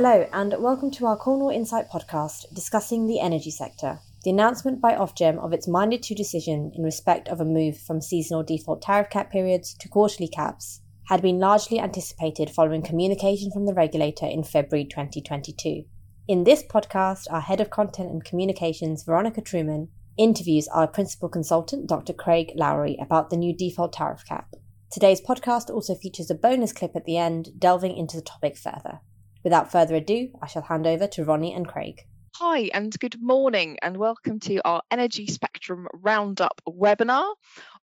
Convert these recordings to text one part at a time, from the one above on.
Hello, and welcome to our Cornwall Insight podcast discussing the energy sector. The announcement by Ofgem of its minded to decision in respect of a move from seasonal default tariff cap periods to quarterly caps had been largely anticipated following communication from the regulator in February 2022. In this podcast, our Head of Content and Communications, Veronica Truman, interviews our Principal Consultant, Dr. Craig Lowrey, about the new default tariff cap. Today's podcast also features a bonus clip at the end, delving into the topic further. Without further ado, I shall hand over to Ronnie and Craig. Hi, and good morning, and welcome to our Energy Spectrum Roundup webinar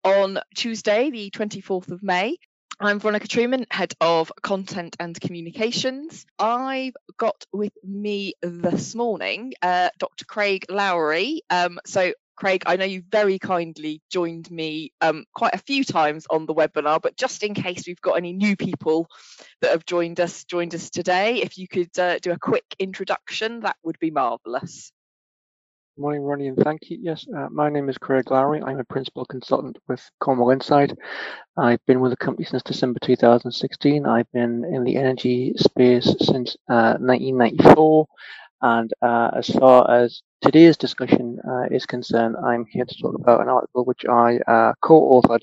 on Tuesday, the 24th of May. I'm Veronica Truman, Head of Content and Communications. I've got with me this morning uh, Dr. Craig Lowrey. Um, so, Craig, I know you very kindly joined me um, quite a few times on the webinar, but just in case we've got any new people that have joined us joined us today, if you could uh, do a quick introduction, that would be marvellous. Good Morning, Ronnie, and thank you. Yes, uh, my name is Craig Lowrey. I'm a principal consultant with Cornwall Insight. I've been with the company since December 2016. I've been in the energy space since uh, 1994. And uh, as far as today's discussion uh, is concerned, I'm here to talk about an article which I uh, co-authored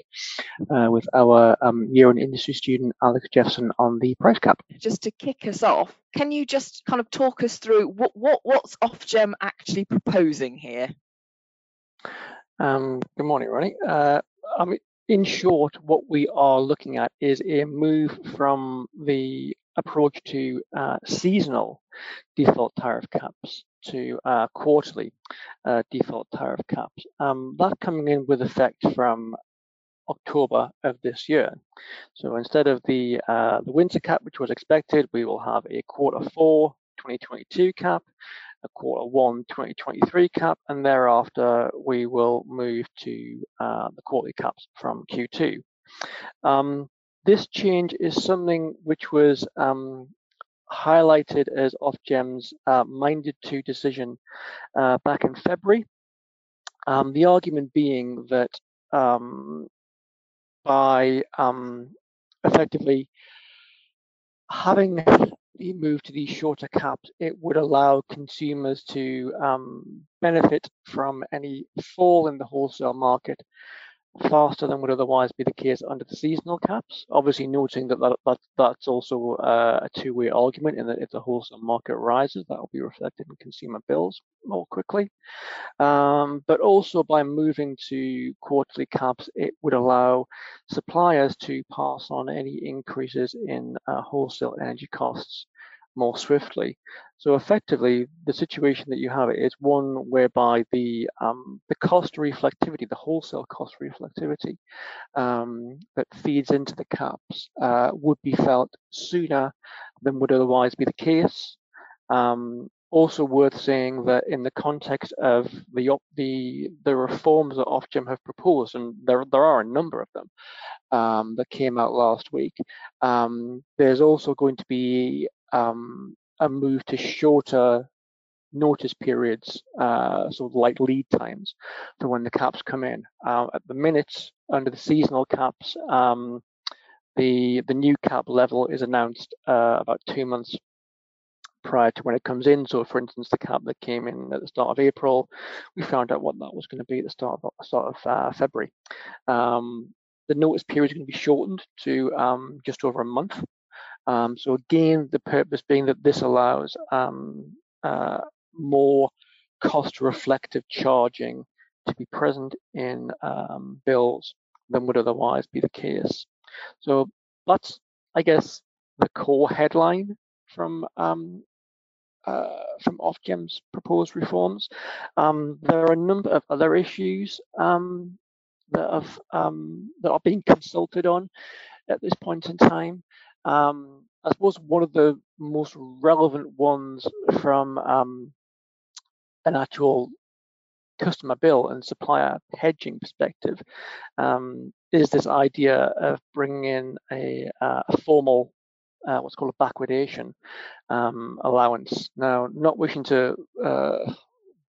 uh, with our um, year in industry student Alex Jefferson on the price cap. Just to kick us off, can you just kind of talk us through what, what what's Ofgem actually proposing here? Um, good morning, Ronnie. Uh, I mean, in short, what we are looking at is a move from the approach to uh, seasonal default tariff caps to uh, quarterly uh, default tariff caps. Um, that coming in with effect from October of this year. So instead of the uh, the winter cap, which was expected, we will have a quarter four 2022 cap, a quarter one 2023 cap, and thereafter we will move to uh, the quarterly caps from Q2. Um, this change is something which was um, highlighted as Ofgem's uh, minded to decision uh, back in February. Um, the argument being that um, by um, effectively having move to these shorter caps, it would allow consumers to um, benefit from any fall in the wholesale market faster than would otherwise be the case under the seasonal caps. Obviously, noting that, that, that that's also uh, a two-way argument in that if the wholesale market rises, that will be reflected in consumer bills more quickly. Um, but also by moving to quarterly caps, it would allow suppliers to pass on any increases in uh, wholesale energy costs more swiftly. So effectively, the situation that you have is one whereby the um, the cost reflectivity, the wholesale cost reflectivity um, that feeds into the caps uh, would be felt sooner than would otherwise be the case. Um, also worth saying that in the context of the the the reforms that Ofgem have proposed, and there there are a number of them um, that came out last week, um, there's also going to be um, a move to shorter notice periods, uh, sort of like lead times for when the caps come in. Uh, at the minute, under the seasonal caps, um, the the new cap level is announced uh, about two months prior to when it comes in. So, for instance, the cap that came in at the start of April, we found out what that was going to be at the start of start of uh, February. Um, the notice period is going to be shortened to um, just over a month. Um, so again, the purpose being that this allows um, uh, more cost-reflective charging to be present in um, bills than would otherwise be the case. So that's, I guess, the core headline from um, uh, from Ofgem's proposed reforms. Um, there are a number of other issues um, that have that are being consulted on at this point in time. Um, I suppose one of the most relevant ones from um, an actual customer bill and supplier hedging perspective um, is this idea of bringing in a, uh, a formal uh, what's called a backwardation um, allowance. Now, not wishing to uh,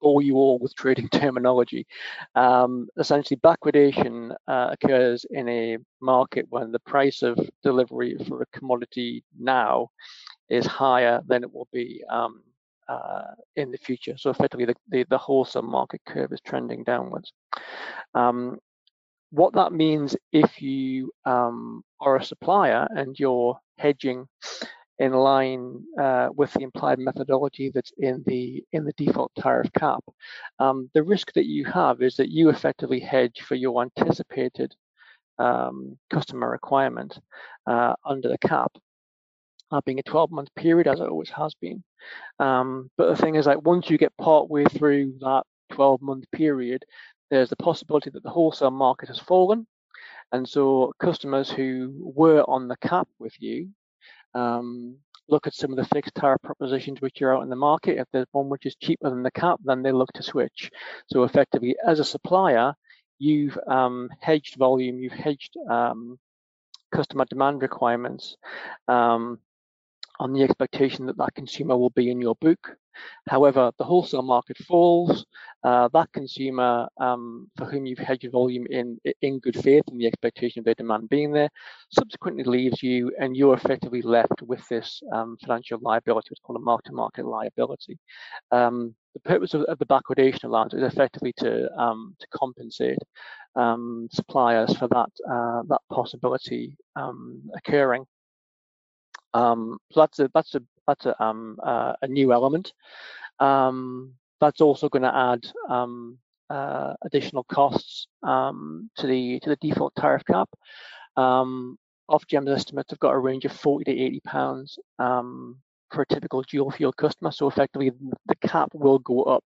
bore you all with trading terminology. Um, essentially, backwardation uh, occurs in a market when the price of delivery for a commodity now is higher than it will be um, uh, in the future. So effectively, the, the, the, wholesale market curve is trending downwards. Um, what that means if you um, are a supplier and you're hedging in line uh, with the implied methodology that's in the in the default tariff cap, um, the risk that you have is that you effectively hedge for your anticipated um, customer requirement uh, under the cap, uh, being a 12-month period as it always has been. Um, but the thing is, like once you get part way through that 12-month period, there's the possibility that the wholesale market has fallen, and so customers who were on the cap with you um, look at some of the fixed tariff propositions which are out in the market. If there's one which is cheaper than the cap, then they look to switch. So effectively, as a supplier, you've um, hedged volume, you've hedged um, customer demand requirements um, on the expectation that that consumer will be in your book. However, the wholesale market falls. Uh, that consumer um, for whom you've hedged your volume in in good faith and the expectation of their demand being there, subsequently leaves you, and you're effectively left with this um, financial liability, what's called a mark-to-market liability. Um, the purpose of, of, the backwardation allowance is effectively to um, to compensate um, suppliers for that uh, that possibility um, occurring. Um, so that's a that's a that's a, um, uh, a new element. Um, that's also going to add um, uh, additional costs um, to the to the default tariff cap. Um, Ofgem's estimates have got a range of 40 to 80 pounds um, for a typical dual fuel customer. So effectively, the cap will go up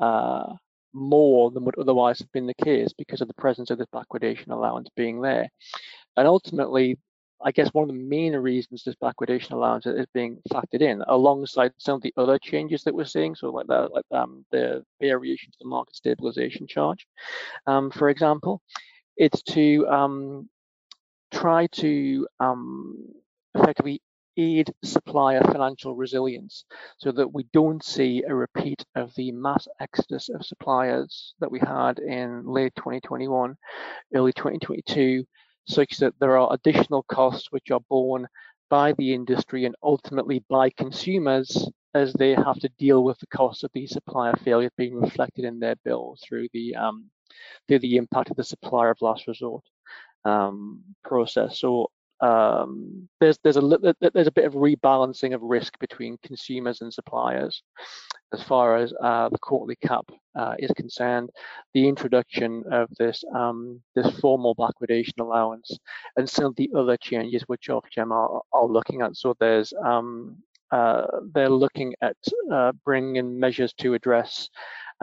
uh, more than would otherwise have been the case because of the presence of this backwardation allowance being there. And ultimately, I guess one of the main reasons this backwardation allowance is being factored in alongside some of the other changes that we're seeing. So like the, like um, the variation to the market stabilization charge, um, for example, it's to um, try to um, effectively aid supplier financial resilience so that we don't see a repeat of the mass exodus of suppliers that we had in late 2021, early 2022, such that there are additional costs which are borne by the industry and ultimately by consumers as they have to deal with the cost of the supplier failure being reflected in their bill through the um, through the impact of the supplier of last resort um, process. So um, there's there's a there's a bit of rebalancing of risk between consumers and suppliers as far as uh, the quarterly cap uh, is concerned. The introduction of this um, this formal backwardation allowance and some of the other changes which Ofgem are, are looking at. So there's um, uh, they're looking at uh, bringing measures to address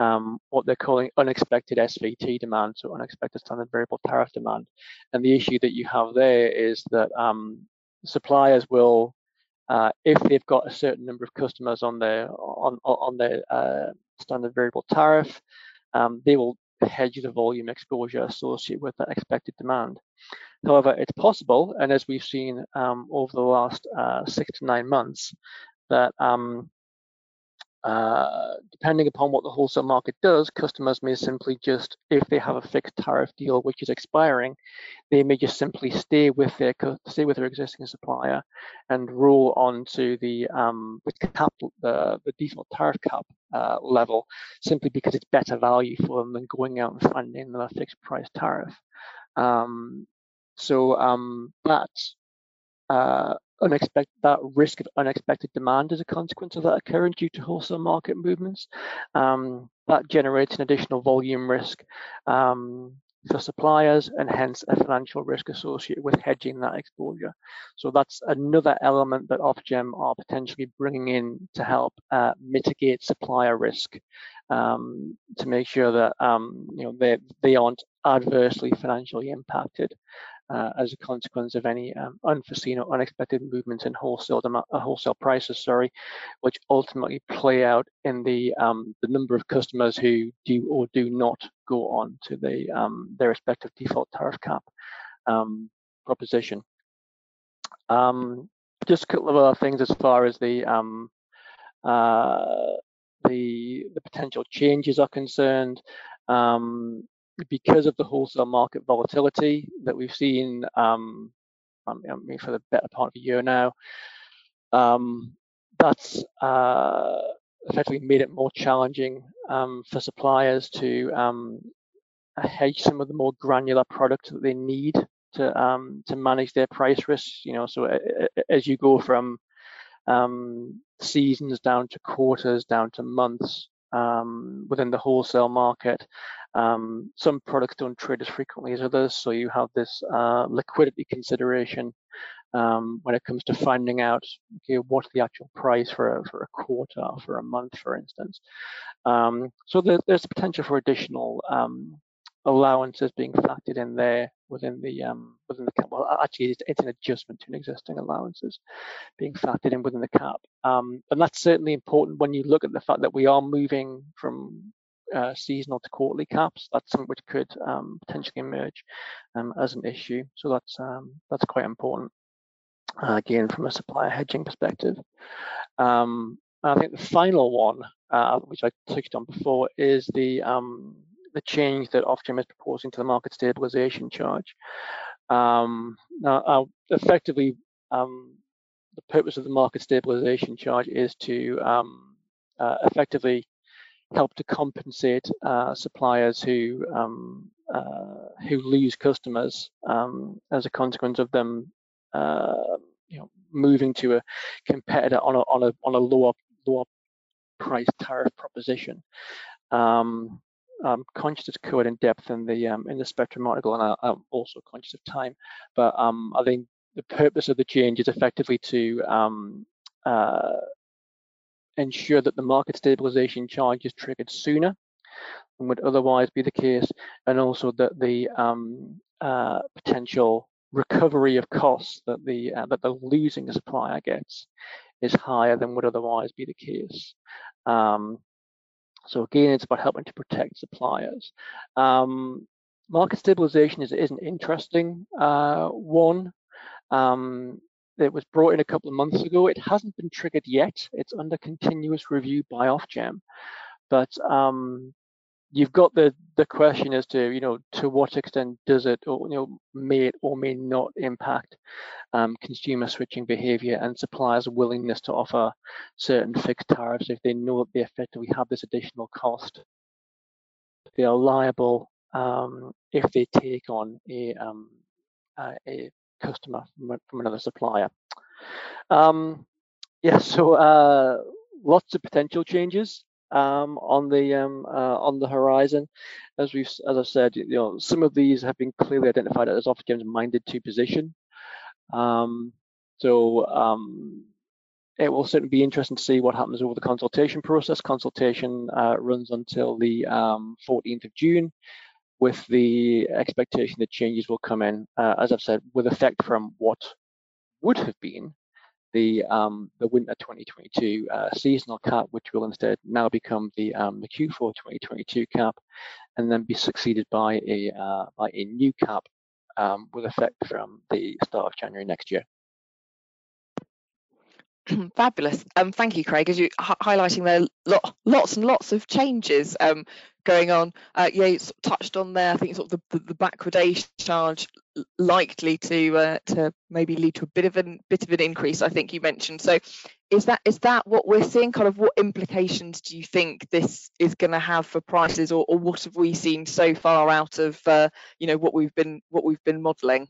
um, what they're calling unexpected SVT demand, so unexpected standard variable tariff demand. And the issue that you have there is that um, suppliers will, uh, if they've got a certain number of customers on their on on their uh, standard variable tariff, um, they will hedge the volume exposure associated with that expected demand. However, it's possible, and as we've seen um, over the last uh, six to nine months, that um, uh, depending upon what the wholesale market does, customers may simply just, if they have a fixed tariff deal which is expiring, they may just simply stay with their stay with their existing supplier and roll on to the um, cap, the, the default tariff cap uh, level, simply because it's better value for them than going out and finding another fixed price tariff. Um, so um, that uh, unexpected that risk of unexpected demand as a consequence of that occurring due to wholesale market movements. Um, that generates an additional volume risk um, for suppliers and hence a financial risk associated with hedging that exposure. So that's another element that Ofgem are potentially bringing in to help uh, mitigate supplier risk um, to make sure that um, you know they they aren't adversely financially impacted uh, as a consequence of any um, unforeseen or unexpected movements in wholesale uh, wholesale prices, sorry, which ultimately play out in the um, the number of customers who do or do not go on to the um, their respective default tariff cap um, proposition. Um, just a couple of other things as far as the um, uh, the the potential changes are concerned. Um, because of the wholesale market volatility that we've seen um, I mean, for the better part of a year now. Um, that's uh, effectively made it more challenging um, for suppliers to um, hedge some of the more granular products that they need to um, to manage their price risks. You know, so as you go from um, seasons down to quarters, down to months um, within the wholesale market. Um, some products don't trade as frequently as others, so you have this uh, liquidity consideration um, when it comes to finding out okay, what's the actual price for a, for a quarter, for a month, for instance. Um, so there, there's potential for additional um, allowances being factored in there within the um, within the cap. Well, actually, it's, an adjustment to an existing allowances being factored in within the cap, um, and that's certainly important when you look at the fact that we are moving from uh, seasonal to quarterly caps. That's something which could um, potentially emerge um, as an issue. So that's um, that's quite important. Uh, again, from a supplier hedging perspective. Um, I think the final one, uh, which I touched on before, is the the change that Ofgem is proposing to the market stabilization charge. Um, now, uh, effectively, um, the purpose of the market stabilization charge is to um, uh, effectively help to compensate uh, suppliers who um, uh, who lose customers um, as a consequence of them, uh, you know, moving to a competitor on a on a on a lower lower price tariff proposition. Um, I'm conscious it's covered in depth in the um, in the Spectrum article, and I, am also conscious of time. But um, I think the purpose of the change is effectively to um, uh, ensure that the market stabilization charge is triggered sooner than would otherwise be the case, and also that the um, uh, potential recovery of costs that the uh, that the losing supplier gets is higher than would otherwise be the case. Um, so again, it's about helping to protect suppliers. Um, market stabilization is, is an interesting uh, one. Um, it was brought in a couple of months ago. It hasn't been triggered yet. It's under continuous review by Ofgem. But um, you've got the the question as to you know to what extent does it or you know may it or may not impact um, consumer switching behavior and suppliers' willingness to offer certain fixed tariffs if they know that they effectively have this additional cost. They are liable um, if they take on a, um, uh, a customer from, from, another supplier. Um, yeah, so uh, lots of potential changes um, on the um, uh, on the horizon. As we've as I've said, you know, some of these have been clearly identified as Ofgem's minded to position. Um, so um, it will certainly be interesting to see what happens over the consultation process. Consultation uh, runs until the 14th um, of June with the expectation that changes will come in, uh, as I've said, with effect from what would have been the um, the winter 2022 uh, seasonal cap, which will instead now become the um, the Q4 2022 cap, and then be succeeded by a uh, by a new cap um, with effect from the start of January next year. Fabulous. Um, thank you, Craig, as you highlighting there lot, lots and lots of changes um, going on. Uh, yeah, you touched on there. I think sort of the, the, the backwardation charge likely to uh, to maybe lead to a bit of an bit of an increase. I think you mentioned. So, is that is that what we're seeing? Kind of what implications do you think this is going to have for prices, or, or what have we seen so far out of uh, you know what we've been what we've been modelling?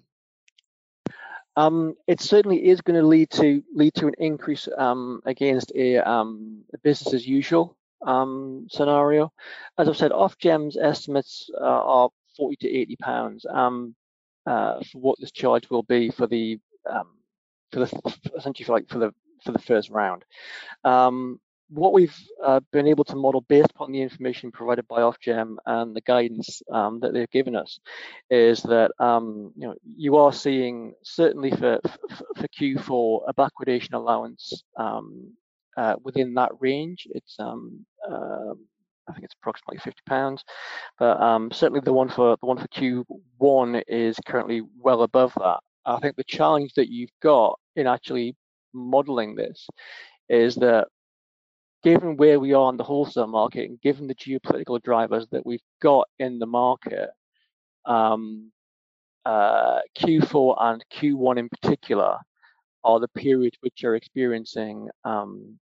Um, it certainly is going to lead to lead to an increase um, against a, um, business as usual um, scenario. As I've said, Ofgem's estimates uh, are 40 to 80 pounds um, uh, for what this charge will be for the um, for the essentially for like for the for the first round what we've uh, been able to model based upon the information provided by Ofgem and the guidance um, that they've given us is that um, you know you are seeing certainly for for Q4 a backwardation allowance um, uh, within that range. It's um, uh, I think it's approximately 50 pounds, but um, certainly the one for the one for Q1 is currently well above that. I think the challenge that you've got in actually modeling this is that given where we are in the wholesale market and given the geopolitical drivers that we've got in the market, um, uh, Q4 and Q1 in particular are the periods which are experiencing, um,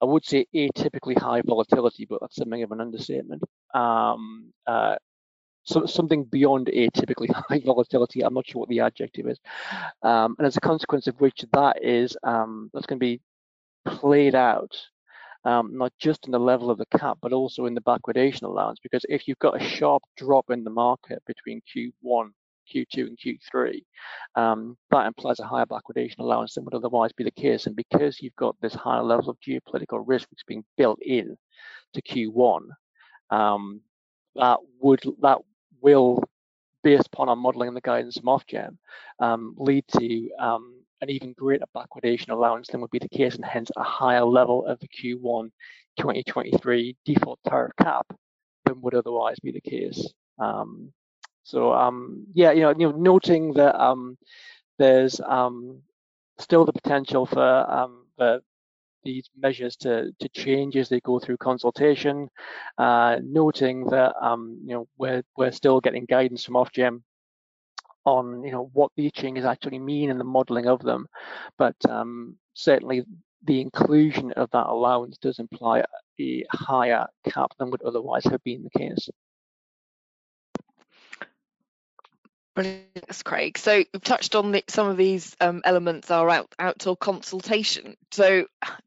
I would say atypically high volatility, but that's something of an understatement. Um, uh, so something beyond atypically high volatility. I'm not sure what the adjective is. Um, and as a consequence of which that is, um, that's going to be played out um, not just in the level of the cap, but also in the backwardation allowance. Because if you've got a sharp drop in the market between Q1, Q2, and Q3, um, that implies a higher backwardation allowance than would otherwise be the case. And because you've got this higher level of geopolitical risk that's being built in to Q1, um, that would that will, based upon our modelling and the guidance from Ofgem, um, lead to um, an even greater backwardation allowance than would be the case, and hence a higher level of the Q1 2023 default tariff cap than would otherwise be the case. Um, so um, yeah, you know, you know, noting that um, there's um, still the potential for, um, for these measures to, to change as they go through consultation, uh, noting that um, you know we're we're still getting guidance from Ofgem on you know what these changes actually mean and the modelling of them, but um, certainly the inclusion of that allowance does imply a higher cap than would otherwise have been the case. Brilliant, Craig. So we've touched on some of these um, elements are out out till consultation. So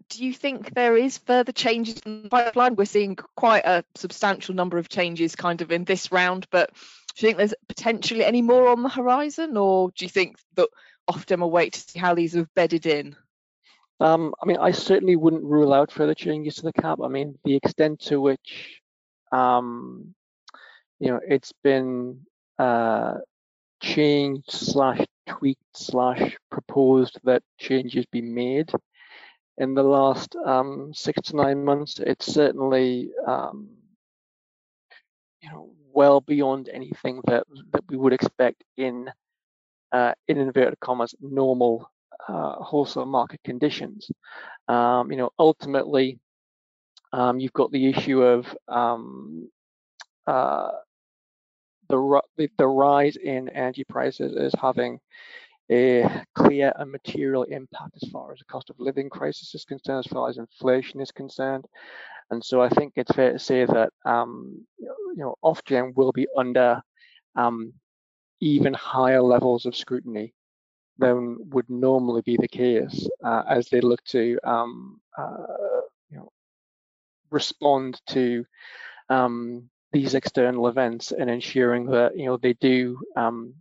do you think there is further changes in the pipeline? We're seeing quite a substantial number of changes kind of in this round, but do you think there's potentially any more on the horizon, or do you think that Ofgem will wait to see how these have bedded in? Um, I mean, I certainly wouldn't rule out further changes to the cap. I mean, the extent to which, um, you know, it's been uh, changed slash tweaked slash proposed that changes be made in the last um, six to nine months. It's certainly um, you know well beyond anything that that we would expect in uh, in inverted commas normal uh, wholesale market conditions. Um, you know, ultimately, um, you've got the issue of um, uh, the, the rise in energy prices is having a clear and material impact as far as the cost of living crisis is concerned, as far as inflation is concerned. And so I think it's fair to say that um, you know Ofgem will be under um, even higher levels of scrutiny than would normally be the case uh, as they look to um, uh, you know respond to um, these external events and ensuring that you know they do um,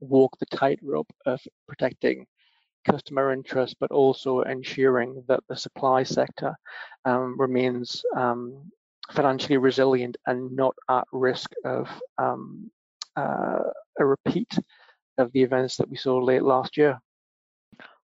walk the tightrope of protecting customer interests, but also ensuring that the supply sector um, remains um, financially resilient and not at risk of um, uh, a repeat of the events that we saw late last year.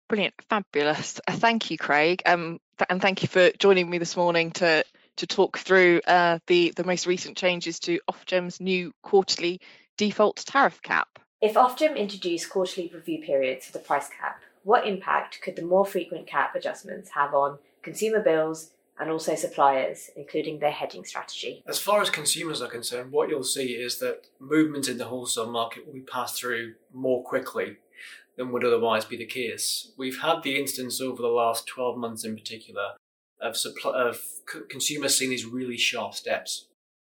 Brilliant, fabulous. Thank you, Craig, um, th- and thank you for joining me this morning to to talk through uh, the, the most recent changes to Ofgem's new quarterly default tariff cap. If Ofgem introduced quarterly review periods for the price cap, what impact could the more frequent cap adjustments have on consumer bills and also suppliers, including their hedging strategy? As far as consumers are concerned, what you'll see is that movements in the wholesale market will be passed through more quickly than would otherwise be the case. We've had the instance over the last 12 months in particular of, supply, of consumers seeing these really sharp steps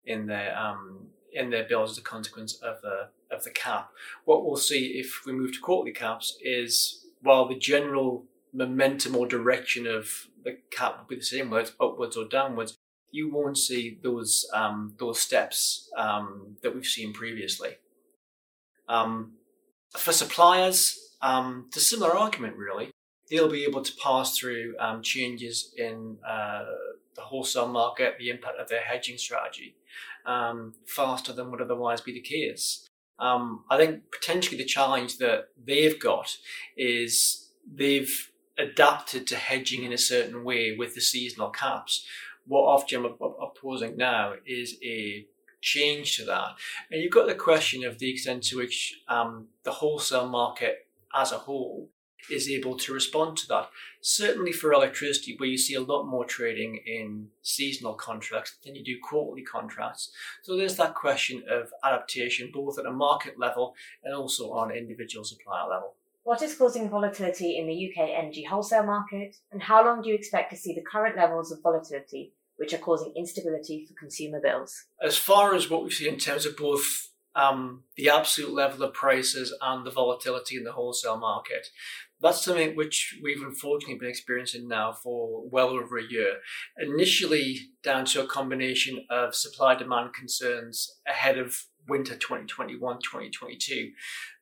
in their um, in their bills as a consequence of the of the cap. What we'll see if we move to quarterly caps is while the general momentum or direction of the cap will be the same, whether it's upwards or downwards, you won't see those um, those steps um, that we've seen previously. Um, for suppliers, um, it's a similar argument really they'll be able to pass through um, changes in uh, the wholesale market, the impact of their hedging strategy, um, faster than would otherwise be the case. Um, I think potentially the challenge that they've got is they've adapted to hedging in a certain way with the seasonal caps. What Ofgem are proposing now is a change to that. And you've got the question of the extent to which um, the wholesale market as a whole is able to respond to that. certainly for electricity, where you see a lot more trading in seasonal contracts than you do quarterly contracts. So there's that question of adaptation, both at a market level and also on individual supplier level. What is causing volatility in the UK energy wholesale market, and how long do you expect to see the current levels of volatility, which are causing instability for consumer bills? As far as what we see in terms of both um, the absolute level of prices and the volatility in the wholesale market, that's something which we've unfortunately been experiencing now for well over a year. Initially, down to a combination of supply demand concerns ahead of winter 2021 2022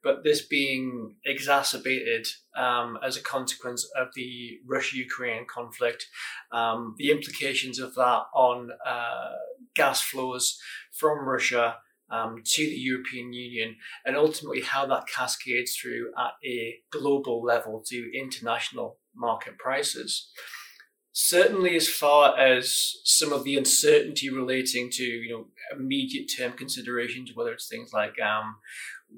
but this being exacerbated um, as a consequence of the Russia Ukraine conflict, um, the implications of that on uh, gas flows from Russia um, to the European Union, and ultimately how that cascades through at a global level to international market prices. Certainly as far as some of the uncertainty relating to you know immediate term considerations whether it's things like um,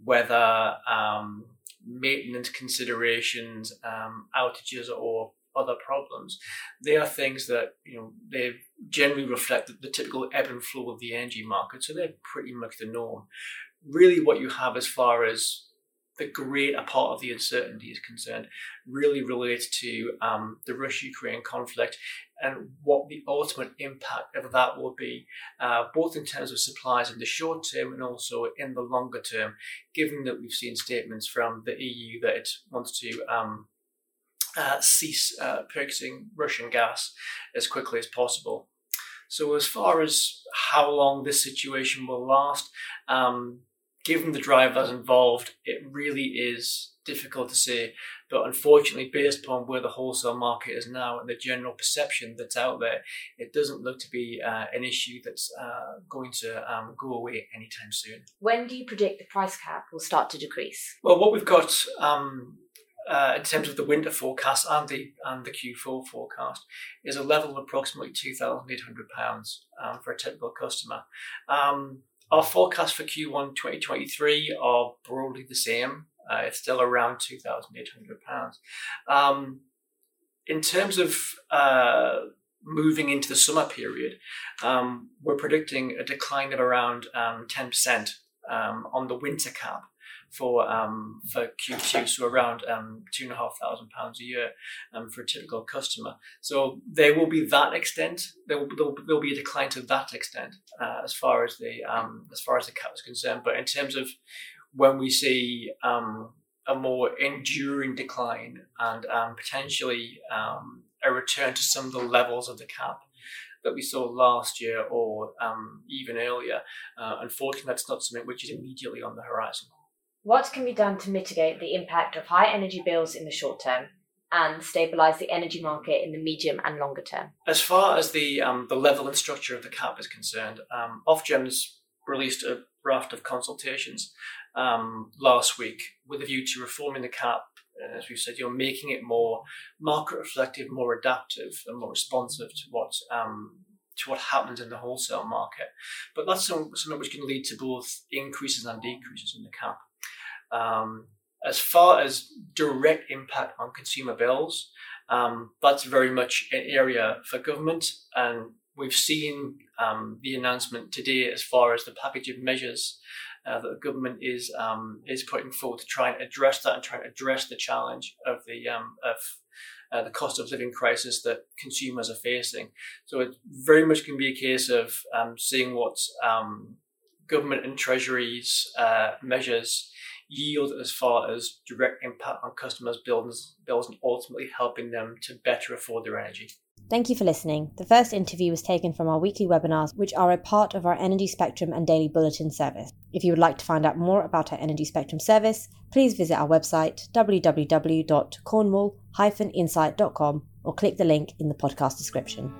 weather um, maintenance considerations um, outages or other problems. They are things that you know they generally reflect the, typical ebb and flow of the energy market so they're pretty much the norm. Really what you have as far as the greater part of the uncertainty is concerned really relates to um, the Russia-Ukraine conflict and what the ultimate impact of that will be, uh, both in terms of supplies in the short term and also in the longer term, given that we've seen statements from the EU that it wants to um, uh, cease uh, purchasing Russian gas as quickly as possible. So, as far as how long this situation will last, um, given the drivers involved, it really is difficult to say. But unfortunately, based upon where the wholesale market is now and the general perception that's out there, it doesn't look to be uh, an issue that's uh, going to um, go away anytime soon. When do you predict the price cap will start to decrease? Well, what we've got um, uh, in terms of the winter forecast and the and the Q4 forecast is a level of approximately two thousand eight hundred pounds um, for a typical customer. Um, our forecast for Q1 2023 are broadly the same. Uh, it's still around £2,800. Um, in terms of uh, moving into the summer period, um, we're predicting a decline of around um, 10% um, on the winter cap for um, for Q2, so around um, two and a half thousand pounds a year um, for a typical customer. So there will be that extent. There will, there will, there will be a decline to that extent uh, as far as the um, as far as the cap is concerned. But in terms of when we see um, a more enduring decline and um, potentially a return to some of the levels of the cap that we saw last year or um, even earlier. Uh, unfortunately, that's not something which is immediately on the horizon. What can be done to mitigate the impact of high energy bills in the short term and stabilise the energy market in the medium and longer term? As far as the um, the level and structure of the cap is concerned, um, Ofgem's released a raft of consultations um, last week with a view to reforming the cap. As we've said, you're making it more market reflective, more adaptive, and more responsive to what um, to what happens in the wholesale market. But that's something which can lead to both increases and decreases in the cap. Um, as far as direct impact on consumer bills, um, that's very much an area for government. And we've seen um, the announcement today as far as the package of measures uh, that the government is um, is putting forward to try and address that and try and address the challenge of the um, of uh, the cost of living crisis that consumers are facing. So it very much can be a case of um, seeing what government and treasuries uh, measures yield as far as direct impact on customers' bills, bills and ultimately helping them to better afford their energy. Thank you for listening. The first interview was taken from our weekly webinars, which are a part of our Energy Spectrum and Daily Bulletin service. If you would like to find out more about our Energy Spectrum service, please visit our website www.cornwall-insight.com or click the link in the podcast description.